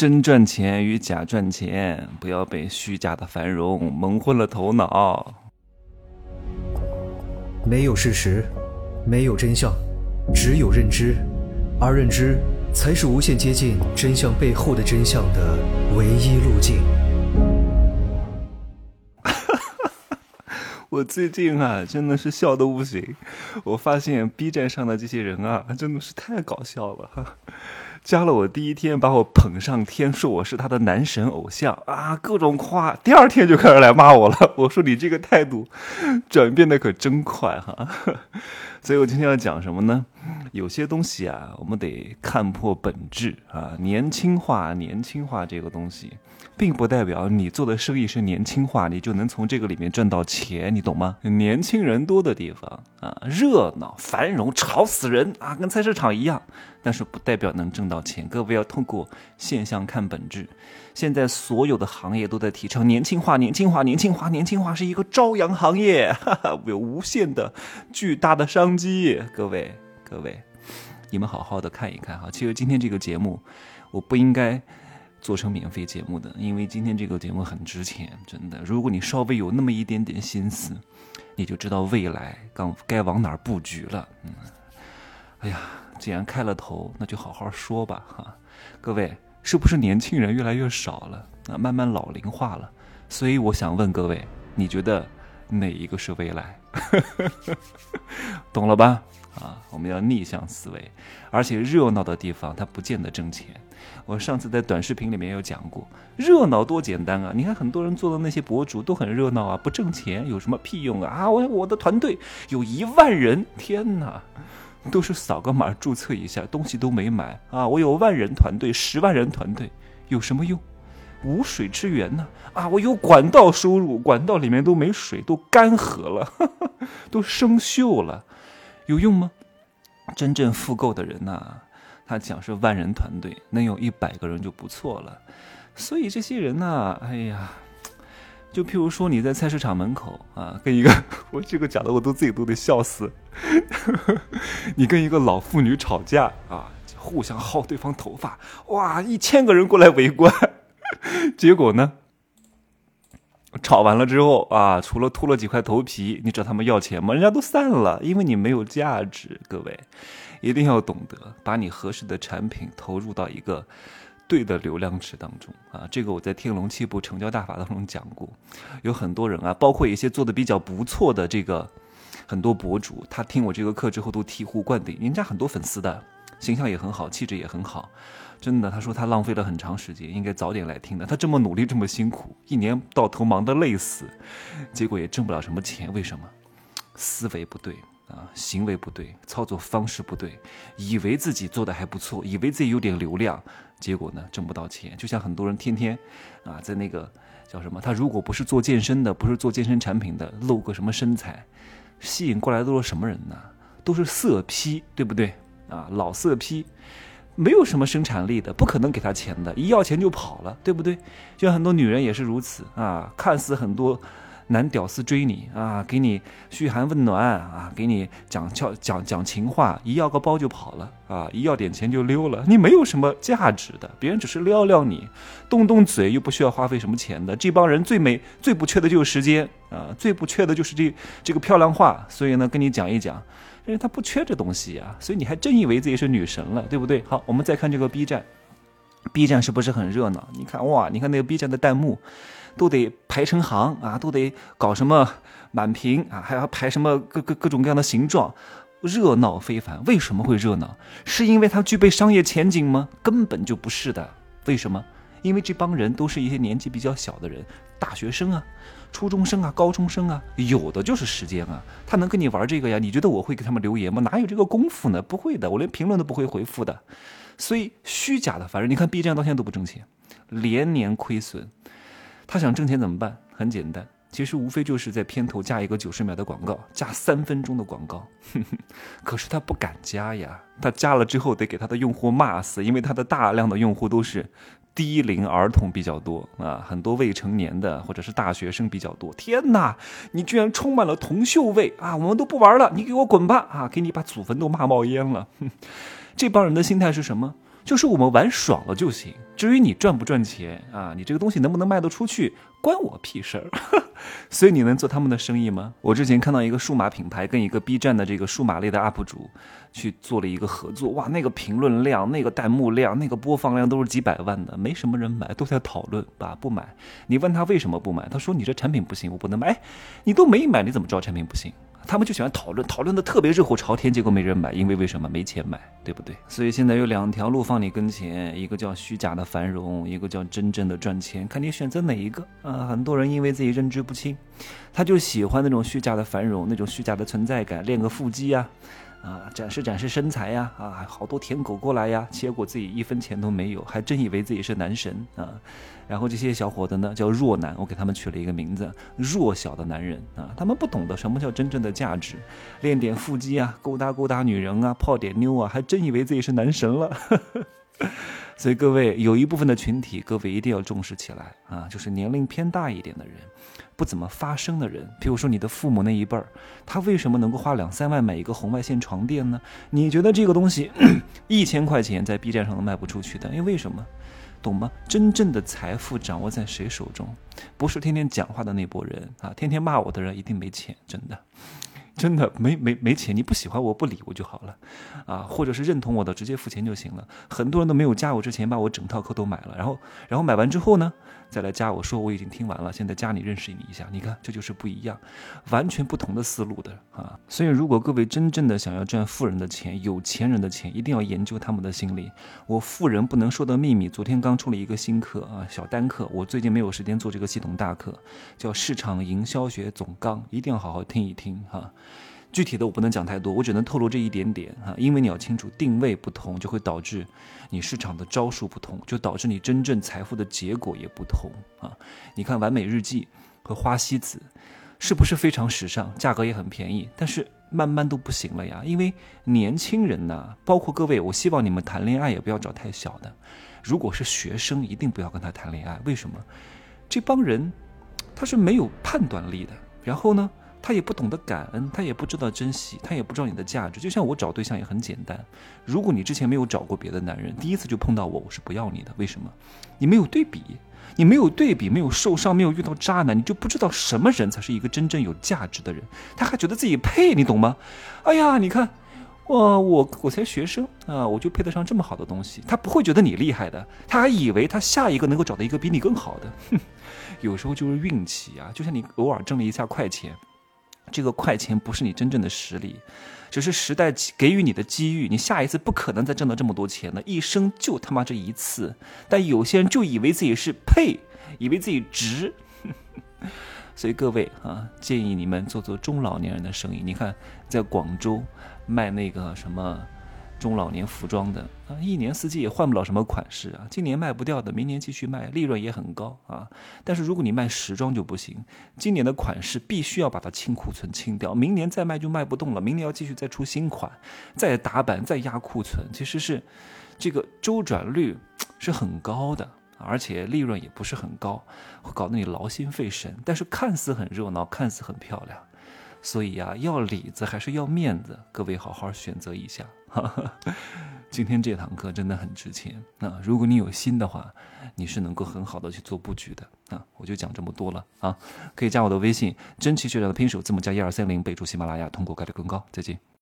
真赚钱与假赚钱，不要被虚假的繁荣蒙混了头脑。没有事实，没有真相，只有认知，而认知才是无限接近真相背后的真相的唯一路径。我最近啊，真的是笑的不行。我发现 B 站上的这些人啊，真的是太搞笑了哈。加了我第一天，把我捧上天，说我是他的男神偶像啊，各种夸。第二天就开始来骂我了。我说你这个态度转变的可真快哈。所以我今天要讲什么呢？有些东西啊，我们得看破本质啊。年轻化，年轻化这个东西，并不代表你做的生意是年轻化，你就能从这个里面赚到钱，你懂吗？年轻人多的地方啊，热闹繁荣，吵死人啊，跟菜市场一样。但是不代表能挣到钱，各位要通过现象看本质。现在所有的行业都在提倡年轻化，年轻化，年轻化，年轻化是一个朝阳行业，哈哈，有无限的巨大的商机。各位，各位，你们好好的看一看哈。其实今天这个节目，我不应该做成免费节目的，因为今天这个节目很值钱，真的。如果你稍微有那么一点点心思，你就知道未来刚该往哪儿布局了。嗯，哎呀。既然开了头，那就好好说吧，哈！各位，是不是年轻人越来越少了？啊，慢慢老龄化了。所以我想问各位，你觉得哪一个是未来？懂了吧？啊，我们要逆向思维，而且热闹的地方它不见得挣钱。我上次在短视频里面有讲过，热闹多简单啊！你看很多人做的那些博主都很热闹啊，不挣钱有什么屁用啊？啊，我我的团队有一万人，天哪！都是扫个码注册一下，东西都没买啊！我有万人团队、十万人团队，有什么用？无水之源呢？啊！我有管道收入，管道里面都没水，都干涸了，都生锈了，有用吗？真正复购的人呐，他讲是万人团队，能有一百个人就不错了。所以这些人呐，哎呀。就譬如说你在菜市场门口啊，跟一个 我这个讲的我都自己都得笑死。你跟一个老妇女吵架啊，互相薅对方头发，哇，一千个人过来围观，结果呢，吵完了之后啊，除了秃了几块头皮，你找他们要钱吗？人家都散了，因为你没有价值。各位一定要懂得把你合适的产品投入到一个。对的流量池当中啊，这个我在《天龙七部成交大法》当中讲过，有很多人啊，包括一些做的比较不错的这个很多博主，他听我这个课之后都醍醐灌顶，人家很多粉丝的形象也很好，气质也很好，真的，他说他浪费了很长时间，应该早点来听的。他这么努力，这么辛苦，一年到头忙得累死，结果也挣不了什么钱，为什么？思维不对。啊，行为不对，操作方式不对，以为自己做的还不错，以为自己有点流量，结果呢挣不到钱。就像很多人天天啊，在那个叫什么，他如果不是做健身的，不是做健身产品的，露个什么身材，吸引过来都是什么人呢？都是色批，对不对？啊，老色批，没有什么生产力的，不可能给他钱的，一要钱就跑了，对不对？就像很多女人也是如此啊，看似很多。男屌丝追你啊，给你嘘寒问暖啊，给你讲俏讲讲情话，一要个包就跑了啊，一要点钱就溜了。你没有什么价值的，别人只是撩撩你，动动嘴又不需要花费什么钱的。这帮人最美最不缺的就是时间啊，最不缺的就是这这个漂亮话。所以呢，跟你讲一讲，因为他不缺这东西呀，所以你还真以为自己是女神了，对不对？好，我们再看这个 B 站，B 站是不是很热闹？你看哇，你看那个 B 站的弹幕。都得排成行啊，都得搞什么满屏啊，还要排什么各各各种各样的形状，热闹非凡。为什么会热闹？是因为它具备商业前景吗？根本就不是的。为什么？因为这帮人都是一些年纪比较小的人，大学生啊，初中生啊，高中生啊，有的就是时间啊，他能跟你玩这个呀？你觉得我会给他们留言吗？哪有这个功夫呢？不会的，我连评论都不会回复的。所以虚假的，反正你看 B 站到现在都不挣钱，连年亏损。他想挣钱怎么办？很简单，其实无非就是在片头加一个九十秒的广告，加三分钟的广告。可是他不敢加呀，他加了之后得给他的用户骂死，因为他的大量的用户都是低龄儿童比较多啊，很多未成年的或者是大学生比较多。天哪，你居然充满了铜锈味啊！我们都不玩了，你给我滚吧！啊，给你把祖坟都骂冒烟了。这帮人的心态是什么？就是我们玩爽了就行。至于你赚不赚钱啊，你这个东西能不能卖得出去，关我屁事儿。所以你能做他们的生意吗？我之前看到一个数码品牌跟一个 B 站的这个数码类的 UP 主去做了一个合作，哇，那个评论量、那个弹幕量、那个播放量都是几百万的，没什么人买，都在讨论吧，不买。你问他为什么不买，他说你这产品不行，我不能买。哎，你都没买，你怎么知道产品不行？他们就喜欢讨论，讨论的特别热火朝天，结果没人买，因为为什么没钱买，对不对？所以现在有两条路放你跟前，一个叫虚假的繁荣，一个叫真正的赚钱，看你选择哪一个啊！很多人因为自己认知不清，他就喜欢那种虚假的繁荣，那种虚假的存在感，练个腹肌啊。啊，展示展示身材呀！啊，好多舔狗过来呀，结果自己一分钱都没有，还真以为自己是男神啊！然后这些小伙子呢，叫弱男，我给他们取了一个名字，弱小的男人啊！他们不懂得什么叫真正的价值，练点腹肌啊，勾搭勾搭女人啊，泡点妞啊，还真以为自己是男神了。所以各位，有一部分的群体，各位一定要重视起来啊！就是年龄偏大一点的人，不怎么发声的人，比如说你的父母那一辈儿，他为什么能够花两三万买一个红外线床垫呢？你觉得这个东西一千块钱在 B 站上都卖不出去的？因为为什么？懂吗？真正的财富掌握在谁手中？不是天天讲话的那波人啊！天天骂我的人一定没钱，真的。真的没没没钱，你不喜欢我不理我就好了，啊，或者是认同我的直接付钱就行了。很多人都没有加我之前把我整套课都买了，然后然后买完之后呢，再来加我说我已经听完了，现在加你认识你一下。你看这就是不一样，完全不同的思路的啊。所以如果各位真正的想要赚富人的钱、有钱人的钱，一定要研究他们的心理。我富人不能说的秘密，昨天刚出了一个新课啊，小单课。我最近没有时间做这个系统大课，叫市场营销学总纲，一定要好好听一听哈。具体的我不能讲太多，我只能透露这一点点啊，因为你要清楚定位不同，就会导致你市场的招数不同，就导致你真正财富的结果也不同啊。你看完美日记和花西子是不是非常时尚，价格也很便宜，但是慢慢都不行了呀。因为年轻人呢，包括各位，我希望你们谈恋爱也不要找太小的，如果是学生，一定不要跟他谈恋爱。为什么？这帮人他是没有判断力的，然后呢？他也不懂得感恩，他也不知道珍惜，他也不知道你的价值。就像我找对象也很简单，如果你之前没有找过别的男人，第一次就碰到我，我是不要你的。为什么？你没有对比，你没有对比，没有受伤，没有遇到渣男，你就不知道什么人才是一个真正有价值的人。他还觉得自己配，你懂吗？哎呀，你看，我我我才学生啊，我就配得上这么好的东西。他不会觉得你厉害的，他还以为他下一个能够找到一个比你更好的。哼，有时候就是运气啊，就像你偶尔挣了一下快钱。这个快钱不是你真正的实力，只是时代给予你的机遇。你下一次不可能再挣到这么多钱了，一生就他妈这一次。但有些人就以为自己是配，以为自己值。所以各位啊，建议你们做做中老年人的生意。你看，在广州卖那个什么。中老年服装的啊，一年四季也换不了什么款式啊。今年卖不掉的，明年继续卖，利润也很高啊。但是如果你卖时装就不行，今年的款式必须要把它清库存清掉，明年再卖就卖不动了。明年要继续再出新款，再打版，再压库存，其实是这个周转率 是很高的，而且利润也不是很高，会搞得你劳心费神。但是看似很热闹，看似很漂亮。所以啊，要里子还是要面子？各位好好选择一下。今天这堂课真的很值钱。那如果你有心的话，你是能够很好的去做布局的。啊，我就讲这么多了啊。可以加我的微信，真奇学长的拼手字母加一二三零，备注喜马拉雅，通过概率更高。再见。